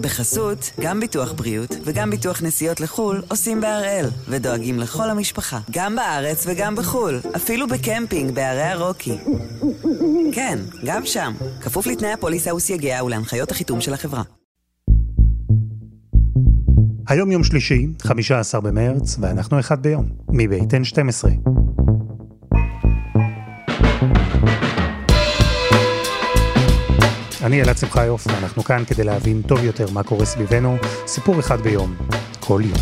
בחסות, גם ביטוח בריאות וגם ביטוח נסיעות לחו"ל עושים בהראל, ודואגים לכל המשפחה, גם בארץ וגם בחו"ל, אפילו בקמפינג בערי הרוקי. כן, גם שם, כפוף לתנאי הפוליסה וסייגיה ולהנחיות החיתום של החברה. היום יום שלישי, 15 במרץ, ואנחנו אחד ביום, מבית N12. אני אלעד שמחיוף, ואנחנו כאן כדי להבין טוב יותר מה קורה סביבנו, סיפור אחד ביום, כל יום.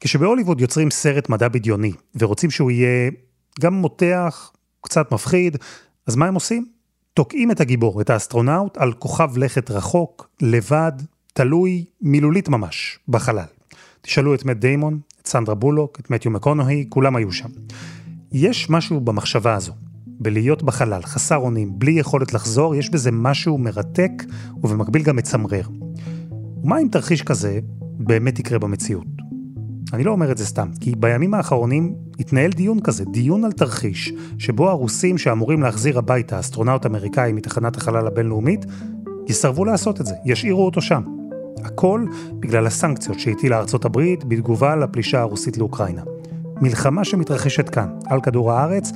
כשבהוליווד יוצרים סרט מדע בדיוני, ורוצים שהוא יהיה גם מותח, קצת מפחיד, אז מה הם עושים? תוקעים את הגיבור, את האסטרונאוט, על כוכב לכת רחוק, לבד, תלוי, מילולית ממש, בחלל. תשאלו את מאט דיימון, את סנדרה בולוק, את מתיו מקונוהי, כולם היו שם. יש משהו במחשבה הזו, בלהיות בחלל, חסר אונים, בלי יכולת לחזור, יש בזה משהו מרתק ובמקביל גם מצמרר. ומה אם תרחיש כזה באמת יקרה במציאות? אני לא אומר את זה סתם, כי בימים האחרונים התנהל דיון כזה, דיון על תרחיש, שבו הרוסים שאמורים להחזיר הביתה אסטרונאוט אמריקאי מתחנת החלל הבינלאומית, יסרבו לעשות את זה, ישאירו אותו שם. הכל בגלל הסנקציות שהטילה ארצות הברית בתגובה לפלישה הרוסית לאוקראינה. מלחמה שמתרחשת כאן, על כדור הארץ,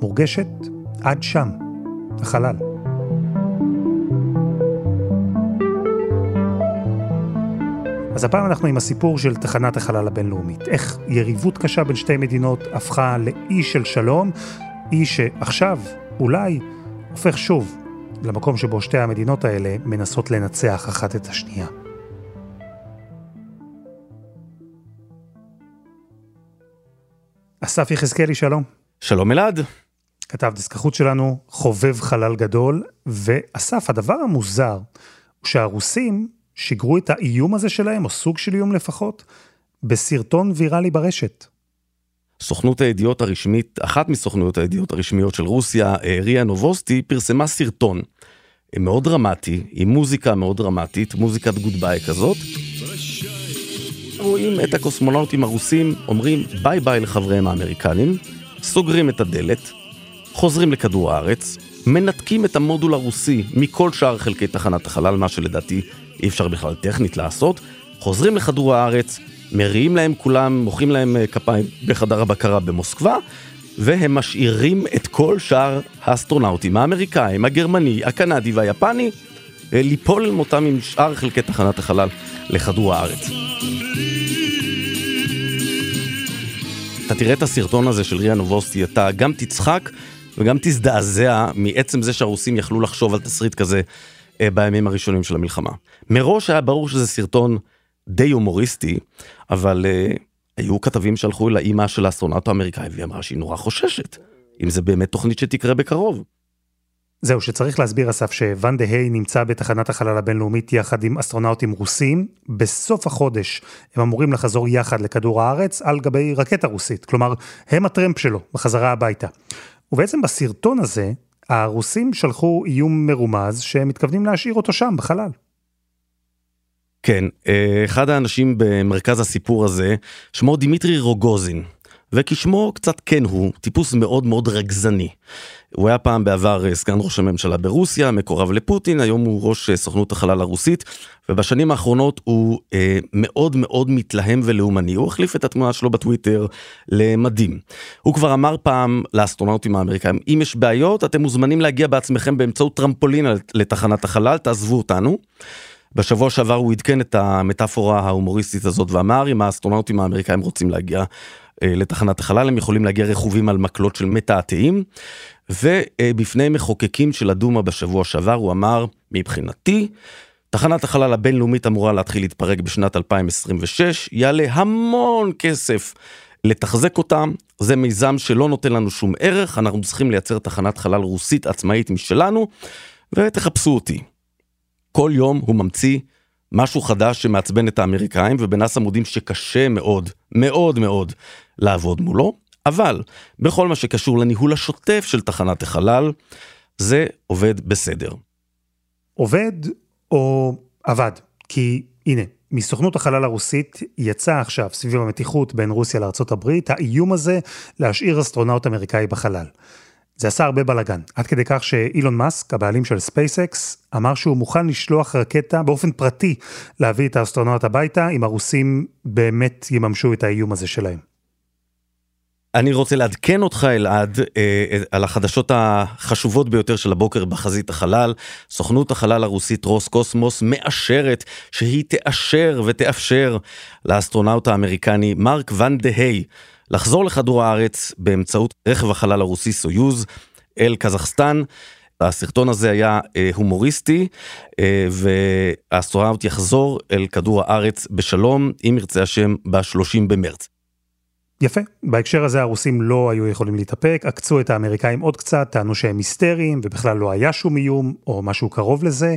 מורגשת עד שם, החלל. אז הפעם אנחנו עם הסיפור של תחנת החלל הבינלאומית. איך יריבות קשה בין שתי מדינות הפכה לאי של שלום, אי שעכשיו, אולי, הופך שוב למקום שבו שתי המדינות האלה מנסות לנצח אחת את השנייה. אסף יחזקאלי, שלום. שלום אלעד. כתב דיסק החוץ שלנו, חובב חלל גדול, ואסף, הדבר המוזר הוא שהרוסים שיגרו את האיום הזה שלהם, או סוג של איום לפחות, בסרטון ויראלי ברשת. סוכנות הידיעות הרשמית, אחת מסוכנויות הידיעות הרשמיות של רוסיה, אה, ריה נובוסטי, פרסמה סרטון אה, מאוד דרמטי, עם מוזיקה מאוד דרמטית, מוזיקת goodbye כזאת. רואים את הקוסמונאוטים הרוסים אומרים ביי ביי לחבריהם האמריקנים, סוגרים את הדלת, חוזרים לכדור הארץ, מנתקים את המודול הרוסי מכל שאר חלקי תחנת החלל, מה שלדעתי אי אפשר בכלל טכנית לעשות, חוזרים לכדור הארץ, מריעים להם כולם, מוחאים להם אה, כפיים בחדר הבקרה במוסקבה, והם משאירים את כל שאר האסטרונאוטים האמריקאים, הגרמני, הקנדי והיפני, אה, ליפול אל מותם עם שאר חלקי תחנת החלל לכדור הארץ. אתה תראה את הסרטון הזה של ריה נובוסטי, אתה גם תצחק וגם תזדעזע מעצם זה שהרוסים יכלו לחשוב על תסריט כזה אה, בימים הראשונים של המלחמה. מראש היה ברור שזה סרטון די הומוריסטי, אבל אה, היו כתבים שהלכו לאימא של האסטרונאוט האמריקאי והיא אמרה שהיא נורא חוששת, אם זה באמת תוכנית שתקרה בקרוב. זהו, שצריך להסביר אסף שוואן דה-היי נמצא בתחנת החלל הבינלאומית יחד עם אסטרונאוטים רוסים. בסוף החודש הם אמורים לחזור יחד לכדור הארץ על גבי רקטה רוסית, כלומר, הם הטרמפ שלו בחזרה הביתה. ובעצם בסרטון הזה, הרוסים שלחו איום מרומז שהם מתכוונים להשאיר אותו שם, בחלל. כן, אה, אחד האנשים במרכז הסיפור הזה, שמו דימיטרי רוגוזין, וכשמו קצת כן הוא, טיפוס מאוד מאוד רגזני. הוא היה פעם בעבר אה, סגן ראש הממשלה ברוסיה, מקורב לפוטין, היום הוא ראש אה, סוכנות החלל הרוסית, ובשנים האחרונות הוא אה, מאוד מאוד מתלהם ולאומני. הוא החליף את התמונה שלו בטוויטר למדים. הוא כבר אמר פעם לאסטרונאוטים האמריקאים, אם יש בעיות, אתם מוזמנים להגיע בעצמכם באמצעות טרמפולין לתחנת החלל, תעזבו אותנו. בשבוע שעבר הוא עדכן את המטאפורה ההומוריסטית הזאת ואמר, אם האסטרונאוטים האמריקאים רוצים להגיע לתחנת החלל, הם יכולים להגיע רכובים על מקלות של מתעתעים. ובפני מחוקקים של הדומה בשבוע שעבר הוא אמר, מבחינתי, תחנת החלל הבינלאומית אמורה להתחיל להתפרק בשנת 2026, יעלה המון כסף לתחזק אותם, זה מיזם שלא נותן לנו שום ערך, אנחנו צריכים לייצר תחנת חלל רוסית עצמאית משלנו, ותחפשו אותי. כל יום הוא ממציא משהו חדש שמעצבן את האמריקאים, ובנס עמודים שקשה מאוד, מאוד מאוד, לעבוד מולו. אבל בכל מה שקשור לניהול השוטף של תחנת החלל, זה עובד בסדר. עובד או עבד? כי הנה, מסוכנות החלל הרוסית יצא עכשיו, סביב המתיחות בין רוסיה הברית, האיום הזה להשאיר אסטרונאוט אמריקאי בחלל. זה עשה הרבה בלאגן, עד כדי כך שאילון מאסק, הבעלים של ספייסקס, אמר שהוא מוכן לשלוח רקטה באופן פרטי להביא את האסטרונאוט הביתה, אם הרוסים באמת יממשו את האיום הזה שלהם. אני רוצה לעדכן אותך אלעד אה, על החדשות החשובות ביותר של הבוקר בחזית החלל. סוכנות החלל הרוסית רוסקוסמוס מאשרת שהיא תאשר ותאפשר לאסטרונאוט האמריקני מרק ואן דה-היי לחזור לכדור הארץ באמצעות רכב החלל הרוסי סויוז אל קזחסטן. הסרטון הזה היה אה, הומוריסטי אה, והאסטרונאוט יחזור אל כדור הארץ בשלום אם ירצה השם ב-30 במרץ. יפה, בהקשר הזה הרוסים לא היו יכולים להתאפק, עקצו את האמריקאים עוד קצת, טענו שהם היסטריים ובכלל לא היה שום איום או משהו קרוב לזה.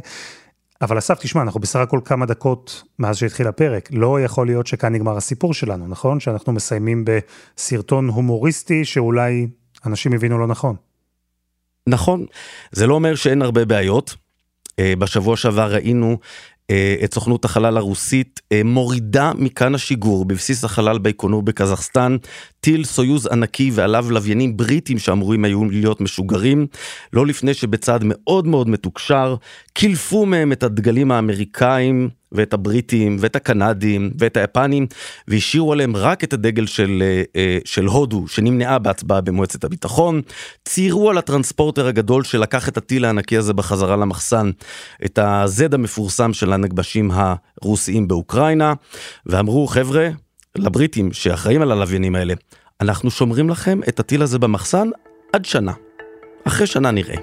אבל אסף, תשמע, אנחנו בסך הכל כמה דקות מאז שהתחיל הפרק. לא יכול להיות שכאן נגמר הסיפור שלנו, נכון? שאנחנו מסיימים בסרטון הומוריסטי שאולי אנשים הבינו לא נכון. נכון, זה לא אומר שאין הרבה בעיות. אה, בשבוע שעבר ראינו את סוכנות החלל הרוסית אה, מורידה מכאן השיגור בבסיס החלל בייקונור בקזחסטן. טיל סויוז ענקי ועליו לוויינים בריטים שאמורים היו להיות משוגרים. לא לפני שבצעד מאוד מאוד מתוקשר קילפו מהם את הדגלים האמריקאים ואת הבריטים ואת הקנדים ואת היפנים והשאירו עליהם רק את הדגל של, אה, אה, של הודו שנמנעה בהצבעה במועצת הביטחון. ציירו על הטרנספורטר הגדול שלקח את הטיל הענקי הזה בחזרה למחסן את ה-Z המפורסם של הנגבשים הרוסיים באוקראינה ואמרו חבר'ה לבריטים שאחראים על הלוויינים האלה אנחנו שומרים לכם את הטיל הזה במחסן עד שנה. אחרי שנה נראה.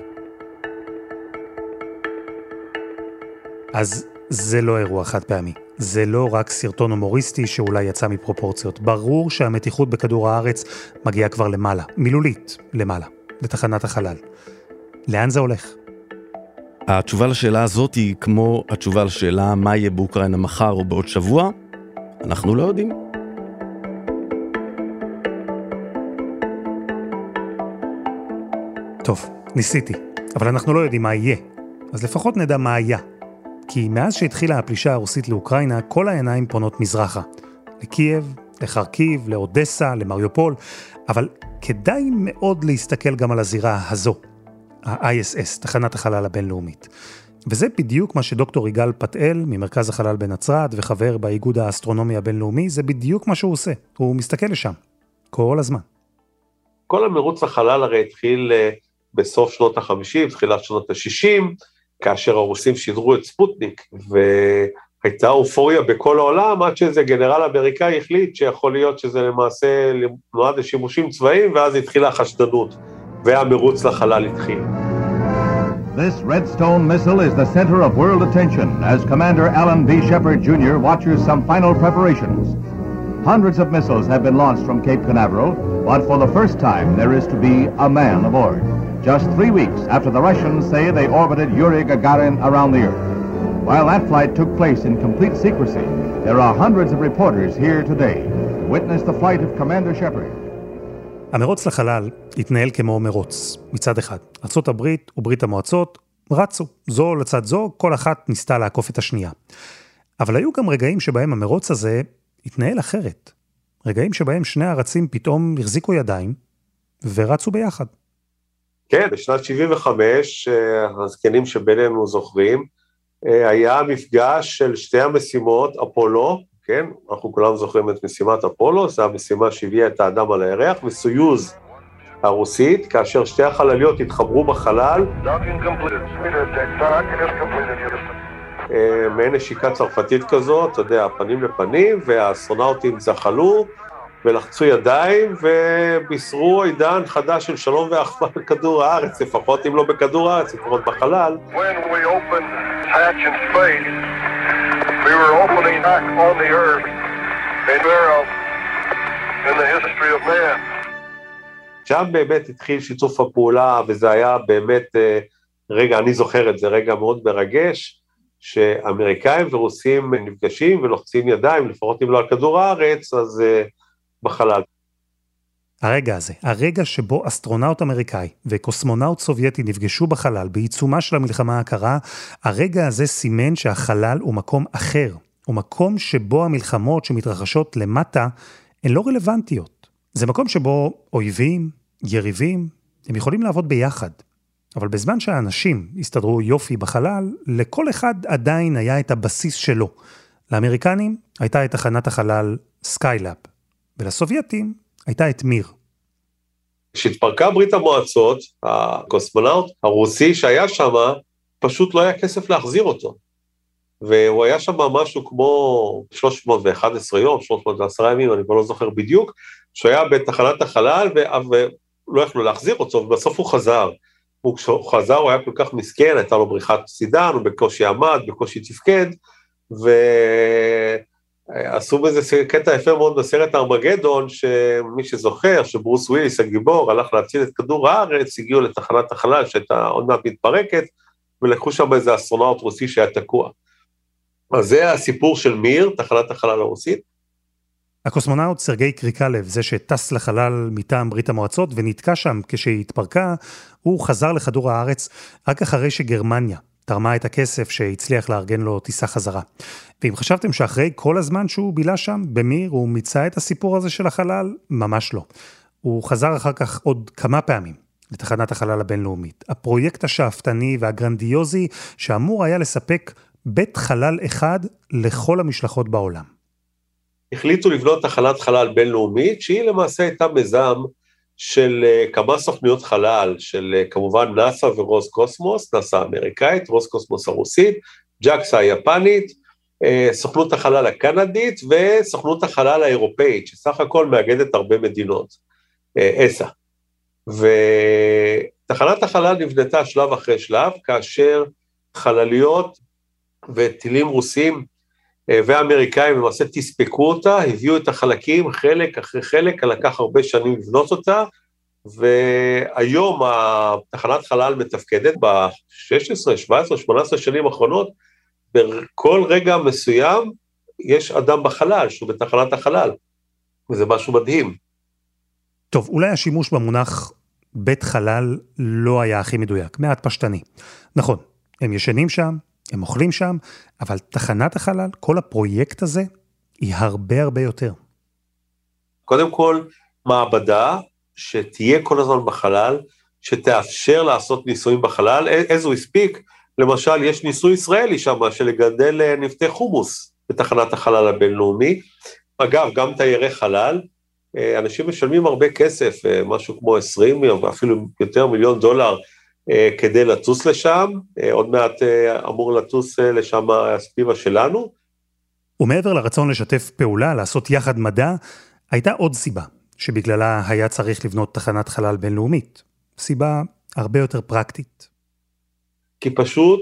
אז זה לא אירוע חד פעמי. זה לא רק סרטון הומוריסטי שאולי יצא מפרופורציות. ברור שהמתיחות בכדור הארץ מגיעה כבר למעלה, מילולית למעלה, לתחנת החלל. לאן זה הולך? התשובה לשאלה הזאת היא כמו התשובה לשאלה מה יהיה באוקראינה מחר או בעוד שבוע, אנחנו לא יודעים. טוב, ניסיתי, אבל אנחנו לא יודעים מה יהיה. אז לפחות נדע מה היה. כי מאז שהתחילה הפלישה הרוסית לאוקראינה, כל העיניים פונות מזרחה. לקייב, לחרקיב, לאודסה, למריופול, אבל כדאי מאוד להסתכל גם על הזירה הזו, ה-ISS, תחנת החלל הבינלאומית. וזה בדיוק מה שדוקטור יגאל פתאל, ממרכז החלל בנצרת וחבר באיגוד האסטרונומי הבינלאומי, זה בדיוק מה שהוא עושה. הוא מסתכל לשם, כל הזמן. כל המרוץ לחלל הרי התחיל אה, בסוף שנות ה-50, תחילת שנות ה-60, כאשר הרוסים שידרו את ספוטניק, והייתה אופוריה בכל העולם, עד שאיזה גנרל אמריקאי החליט שיכול להיות שזה למעשה נועד לשימושים צבאיים, ואז התחילה החשדנות, והמרוץ לחלל התחיל. This Redstone missile is the center of world attention as Commander Alan B. Shepard Jr. watches some final preparations. Hundreds of missiles have been launched from Cape Canaveral, but for the first time there is to be a man aboard. Just three weeks after the Russians say they orbited Yuri Gagarin around the Earth. While that flight took place in complete secrecy, there are hundreds of reporters here today to witness the flight of Commander Shepard. המרוץ לחלל התנהל כמו מרוץ, מצד אחד. ארה"ב וברית המועצות רצו, זו לצד זו, כל אחת ניסתה לעקוף את השנייה. אבל היו גם רגעים שבהם המרוץ הזה התנהל אחרת. רגעים שבהם שני הארצים פתאום החזיקו ידיים ורצו ביחד. כן, בשנת 75, אה, הזקנים שבינינו זוכרים, אה, היה מפגש של שתי המשימות, אפולו, כן, אנחנו כולנו זוכרים את משימת אפולו, זו המשימה שהביאה את האדם על הירח, וסויוז הרוסית, כאשר שתי החלליות התחברו בחלל, אה, מעין נשיקה צרפתית כזאת, אתה יודע, פנים לפנים, והאסטרונאוטים זחלו, ולחצו ידיים ובישרו עידן חדש של שלום ואחווה בכדור הארץ, לפחות אם לא בכדור הארץ, לפחות בחלל. שם באמת התחיל שיתוף הפעולה, וזה היה באמת אה, רגע, אני זוכר את זה, רגע מאוד מרגש, שאמריקאים ורוסים נפגשים ולוחצים ידיים, לפחות אם לא על כדור הארץ, אז אה, בחלל. הרגע הזה, הרגע שבו אסטרונאוט אמריקאי וקוסמונאוט סובייטי נפגשו בחלל בעיצומה של המלחמה הקרה, הרגע הזה סימן שהחלל הוא מקום אחר, הוא מקום שבו המלחמות שמתרחשות למטה הן לא רלוונטיות. זה מקום שבו אויבים, יריבים, הם יכולים לעבוד ביחד. אבל בזמן שהאנשים הסתדרו יופי בחלל, לכל אחד עדיין היה את הבסיס שלו. לאמריקנים הייתה את תחנת החלל סקיילאב, ולסובייטים הייתה את מיר. כשהתפרקה ברית המועצות, הקוסמונאוט הרוסי שהיה שם, פשוט לא היה כסף להחזיר אותו. והוא היה שם משהו כמו 311 יום, 310 ימים, אני כבר לא זוכר בדיוק, שהוא היה בתחנת החלל ולא יכלו להחזיר אותו, ובסוף הוא חזר. וכשהוא חזר הוא היה כל כך מסכן, הייתה לו בריחת סידן, הוא בקושי עמד, בקושי תפקד, ועשו בזה קטע יפה מאוד בסרט ארמגדון, שמי שזוכר, שברוס וויליס הגיבור הלך להציל את כדור הארץ, הגיעו לתחנת החלל שהייתה עוד מעט מתפרקת, ולקחו שם איזה אסטרונאוט רוסי שהיה תקוע. אז זה הסיפור של מיר, תחנת החלל הרוסית. הקוסמונאוט סרגי קריקלב, זה שטס לחלל מטעם ברית המועצות ונתקע שם כשהיא התפרקה, הוא חזר לכדור הארץ רק אחרי שגרמניה תרמה את הכסף שהצליח לארגן לו טיסה חזרה. ואם חשבתם שאחרי כל הזמן שהוא בילה שם, במיר, הוא מיצה את הסיפור הזה של החלל, ממש לא. הוא חזר אחר כך עוד כמה פעמים לתחנת החלל הבינלאומית. הפרויקט השאפתני והגרנדיוזי שאמור היה לספק בית חלל אחד לכל המשלחות בעולם. החליטו לבנות תחנת חלל בינלאומית, שהיא למעשה הייתה מיזם של uh, כמה סוכניות חלל, של uh, כמובן נאסא ורוס קוסמוס, נאסא האמריקאית, רוס קוסמוס הרוסית, ג'קסה היפנית, uh, סוכנות החלל הקנדית וסוכנות החלל האירופאית, שסך הכל מאגדת הרבה מדינות, אסא. ותחנת החלל נבנתה שלב אחרי שלב, כאשר חלליות וטילים רוסים אה, ואמריקאים למעשה תספקו אותה, הביאו את החלקים חלק אחרי חלק, לקח הרבה שנים לבנות אותה, והיום התחנת חלל מתפקדת ב-16, 17, 18 שנים האחרונות, בכל רגע מסוים יש אדם בחלל שהוא בתחנת החלל, וזה משהו מדהים. טוב, אולי השימוש במונח בית חלל לא היה הכי מדויק, מעט פשטני. נכון, הם ישנים שם, הם אוכלים שם, אבל תחנת החלל, כל הפרויקט הזה, היא הרבה הרבה יותר. קודם כל, מעבדה שתהיה כל הזמן בחלל, שתאפשר לעשות ניסויים בחלל, איזה הוא הספיק, למשל, יש ניסוי ישראלי שם, של לגדל אה, נפטי חומוס בתחנת החלל הבינלאומי. אגב, גם תיירי חלל, אה, אנשים משלמים הרבה כסף, אה, משהו כמו 20 ואפילו יותר מיליון דולר כדי לטוס לשם, אה, עוד מעט אה, אמור לטוס לשם הספיבה שלנו. ומעבר לרצון לשתף פעולה, לעשות יחד מדע, הייתה עוד סיבה שבגללה היה צריך לבנות תחנת חלל בינלאומית. סיבה הרבה יותר פרקטית. כי פשוט,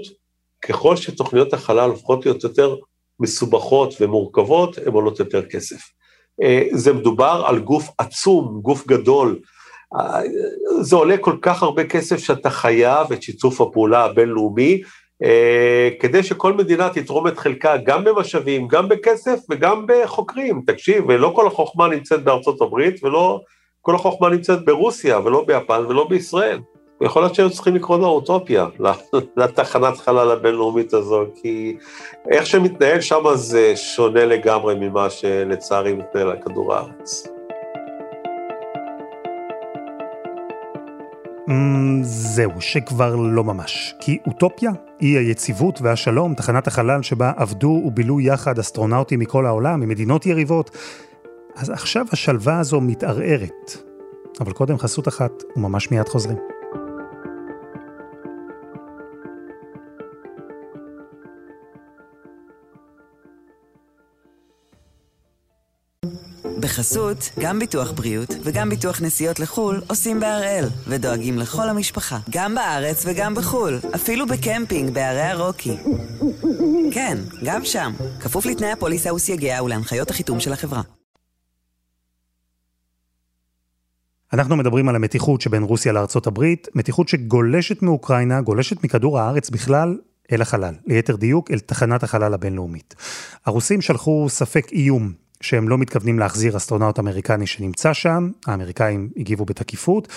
ככל שתוכניות החלל הופכות להיות יותר מסובכות ומורכבות, הן עולות יותר כסף. זה מדובר על גוף עצום, גוף גדול, זה עולה כל כך הרבה כסף שאתה חייב את שיתוף הפעולה הבינלאומי, אה, כדי שכל מדינה תתרום את חלקה גם במשאבים, גם בכסף וגם בחוקרים. תקשיב, ולא כל החוכמה נמצאת בארצות הברית, ולא כל החוכמה נמצאת ברוסיה, ולא ביפן, ולא בישראל. יכול להיות שהיו צריכים לקרוא לו אוטופיה, לתחנת חלל הבינלאומית הזו, כי איך שמתנהל שם זה שונה לגמרי ממה שלצערי מתנהל על כדור הארץ. Mm, זהו, שכבר לא ממש. כי אוטופיה, אי היציבות והשלום, תחנת החלל שבה עבדו ובילו יחד אסטרונאוטים מכל העולם, ממדינות יריבות, אז עכשיו השלווה הזו מתערערת. אבל קודם חסות אחת, וממש מיד חוזרים. בחסות, גם ביטוח בריאות וגם ביטוח נסיעות לחו"ל עושים בהראל, ודואגים לכל המשפחה, גם בארץ וגם בחו"ל, אפילו בקמפינג בערי הרוקי. כן, גם שם, כפוף לתנאי הפוליסה וסייגיה ולהנחיות החיתום של החברה. אנחנו מדברים על המתיחות שבין רוסיה לארצות הברית, מתיחות שגולשת מאוקראינה, גולשת מכדור הארץ בכלל אל החלל, ליתר דיוק אל תחנת החלל הבינלאומית. הרוסים שלחו ספק איום שהם לא מתכוונים להחזיר אסטרונאוט אמריקני שנמצא שם, האמריקאים הגיבו בתקיפות,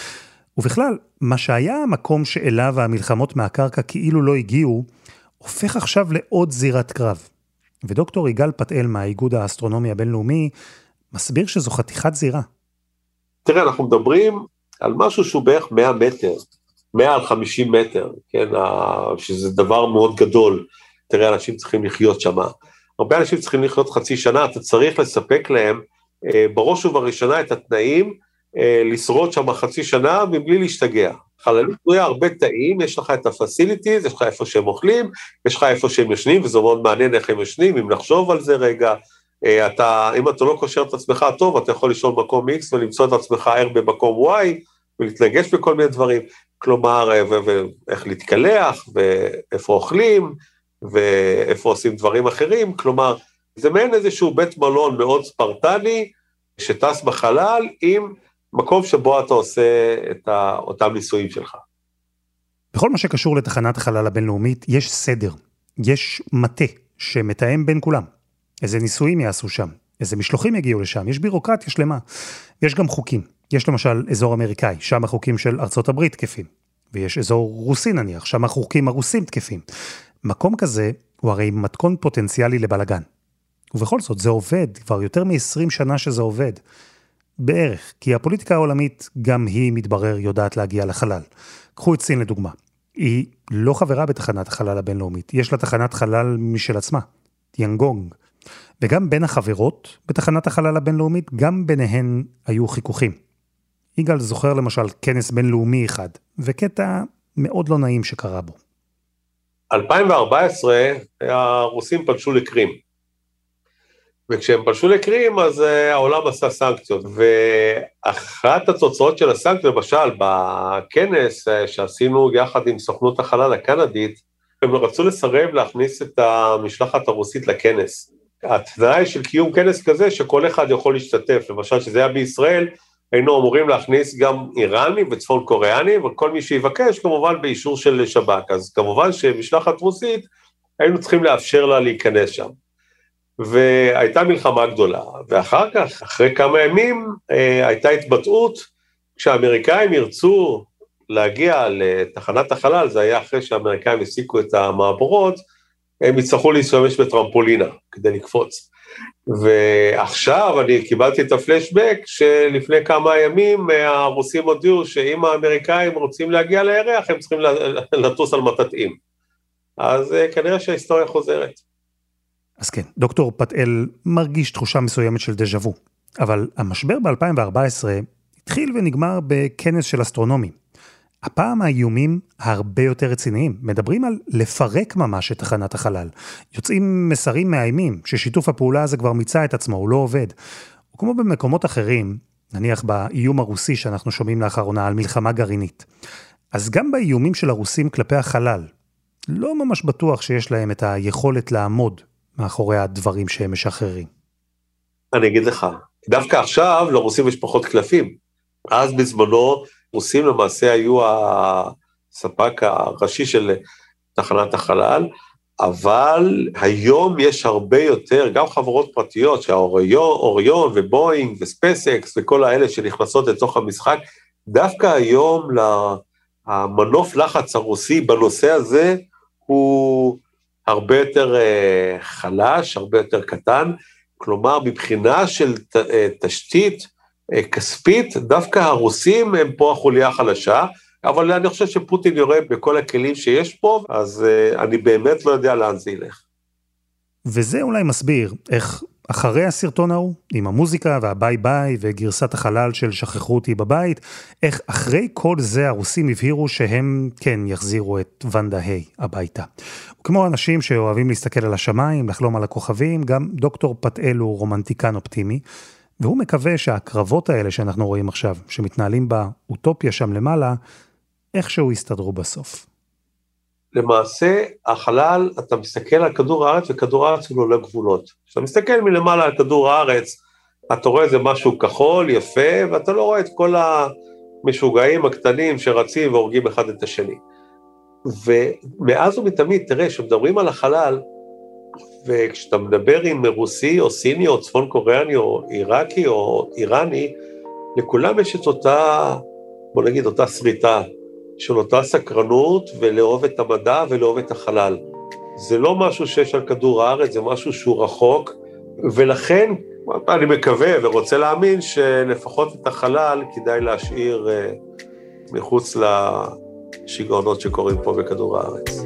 ובכלל, מה שהיה המקום שאליו המלחמות מהקרקע כאילו לא הגיעו, הופך עכשיו לעוד זירת קרב. ודוקטור יגאל פתאל מהאיגוד האסטרונומי הבינלאומי מסביר שזו חתיכת זירה. תראה, אנחנו מדברים על משהו שהוא בערך 100 מטר, 100 על 50 מטר, כן, שזה דבר מאוד גדול. תראה, אנשים צריכים לחיות שם. הרבה אנשים צריכים לחיות חצי שנה, אתה צריך לספק להם אה, בראש ובראשונה את התנאים אה, לשרוד שם חצי שנה מבלי להשתגע. חללית בנויה הרבה תאים, יש לך את הפסיליטיז, יש לך איפה שהם אוכלים, יש לך איפה שהם ישנים, וזה מאוד מעניין איך הם ישנים, אם נחשוב על זה רגע. אה, אתה, אם אתה לא קושר את עצמך טוב, אתה יכול לישון במקום X ולמצוא את עצמך ער במקום Y, ולהתנגש בכל מיני דברים. כלומר, אה, ואיך להתקלח, ואיפה אוכלים, ואיפה עושים דברים אחרים. כלומר, זה מעין איזשהו בית מלון מאוד ספרטני, שטס בחלל עם מקום שבו אתה עושה את אותם ניסויים שלך. בכל מה שקשור לתחנת החלל הבינלאומית, יש סדר, יש מטה שמתאם בין כולם. איזה ניסויים יעשו שם, איזה משלוחים יגיעו לשם, יש בירוקרטיה שלמה. יש גם חוקים. יש למשל אזור אמריקאי, שם החוקים של ארצות הברית תקפים. ויש אזור רוסי נניח, שם החוקים הרוסים תקפים. מקום כזה הוא הרי מתכון פוטנציאלי לבלגן. ובכל זאת, זה עובד, כבר יותר מ-20 שנה שזה עובד. בערך, כי הפוליטיקה העולמית, גם היא, מתברר, יודעת להגיע לחלל. קחו את סין לדוגמה. היא לא חברה בתחנת החלל הבינלאומית, יש לה תחנת חלל משל עצמה, טיאנגונג. וגם בין החברות בתחנת החלל הבינלאומית, גם ביניהן היו חיכוכים. יגאל זוכר למשל כנס בינלאומי אחד, וקטע מאוד לא נעים שקרה בו. 2014 הרוסים פלשו לקרים. וכשהם פלשו לקרים, אז uh, העולם עשה סנקציות, ואחת התוצאות של הסנקציות, למשל, בכנס uh, שעשינו יחד עם סוכנות החלל הקנדית, הם רצו לסרב להכניס את המשלחת הרוסית לכנס. התנאי של קיום כנס כזה, שכל אחד יכול להשתתף, למשל, שזה היה בישראל, היינו אמורים להכניס גם איראנים וצפון קוריאנים, וכל מי שיבקש, כמובן באישור של שב"כ. אז כמובן שמשלחת רוסית, היינו צריכים לאפשר לה להיכנס שם. והייתה מלחמה גדולה, ואחר כך, אחרי כמה ימים, אה, הייתה התבטאות, כשהאמריקאים ירצו להגיע לתחנת החלל, זה היה אחרי שהאמריקאים הסיקו את המעבורות, הם יצטרכו להשתמש בטרמפולינה כדי לקפוץ. ועכשיו אני קיבלתי את הפלשבק שלפני כמה ימים אה, הרוסים הודיעו שאם האמריקאים רוצים להגיע לירח, הם צריכים לטוס על מטאטאים. אז אה, כנראה שההיסטוריה חוזרת. אז כן, דוקטור פתאל מרגיש תחושה מסוימת של דז'ה וו, אבל המשבר ב-2014 התחיל ונגמר בכנס של אסטרונומים. הפעם האיומים הרבה יותר רציניים, מדברים על לפרק ממש את תחנת החלל. יוצאים מסרים מאיימים, ששיתוף הפעולה הזה כבר מיצה את עצמו, הוא לא עובד. וכמו במקומות אחרים, נניח באיום הרוסי שאנחנו שומעים לאחרונה על מלחמה גרעינית. אז גם באיומים של הרוסים כלפי החלל, לא ממש בטוח שיש להם את היכולת לעמוד מאחורי הדברים שהם משחררים. אני אגיד לך, דווקא עכשיו לרוסים יש פחות קלפים. אז בזמנו רוסים למעשה היו הספק הראשי של תחנת החלל, אבל היום יש הרבה יותר, גם חברות פרטיות, שהאוריון ובואינג וספייסקס וכל האלה שנכנסות לתוך המשחק, דווקא היום המנוף לחץ הרוסי בנושא הזה הוא הרבה יותר אה, חלש, הרבה יותר קטן, כלומר מבחינה של אה, תשתית כספית, דווקא הרוסים הם פה החוליה החלשה, אבל אני חושב שפוטין יורה בכל הכלים שיש פה, אז אני באמת לא יודע לאן זה ילך. וזה אולי מסביר איך אחרי הסרטון ההוא, עם המוזיקה והביי ביי וגרסת החלל של שכחו אותי בבית, איך אחרי כל זה הרוסים הבהירו שהם כן יחזירו את ונדה היי הביתה. כמו אנשים שאוהבים להסתכל על השמיים, לחלום על הכוכבים, גם דוקטור פתאל הוא רומנטיקן אופטימי, והוא מקווה שהקרבות האלה שאנחנו רואים עכשיו, שמתנהלים באוטופיה שם למעלה, איכשהו יסתדרו בסוף. למעשה, החלל, אתה מסתכל על כדור הארץ, וכדור הארץ הוא לולא גבולות. כשאתה מסתכל מלמעלה על כדור הארץ, אתה רואה איזה משהו כחול, יפה, ואתה לא רואה את כל המשוגעים הקטנים שרצים והורגים אחד את השני. ומאז ומתמיד, תראה, כשמדברים על החלל, וכשאתה מדבר עם רוסי או סיני או צפון קוריאני או עיראקי או איראני, לכולם יש את אותה, בוא נגיד, אותה שריטה של אותה סקרנות ולאהוב את המדע ולאהוב את החלל. זה לא משהו שיש על כדור הארץ, זה משהו שהוא רחוק, ולכן אני מקווה ורוצה להאמין שלפחות את החלל כדאי להשאיר אה, מחוץ לשיגעונות שקורים פה בכדור הארץ.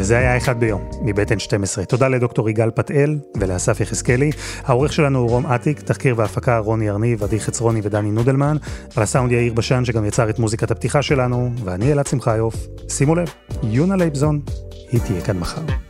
וזה היה אחד ביום, מבית N12. תודה לדוקטור יגאל פתאל ולאסף יחזקאלי. העורך שלנו הוא רום אטיק, תחקיר והפקה רוני ארניב, עדי חצרוני ודני נודלמן. על הסאונד יאיר בשן שגם יצר את מוזיקת הפתיחה שלנו, ואני אלעד שמחיוף. שימו לב, יונה לייבזון, היא תהיה כאן מחר.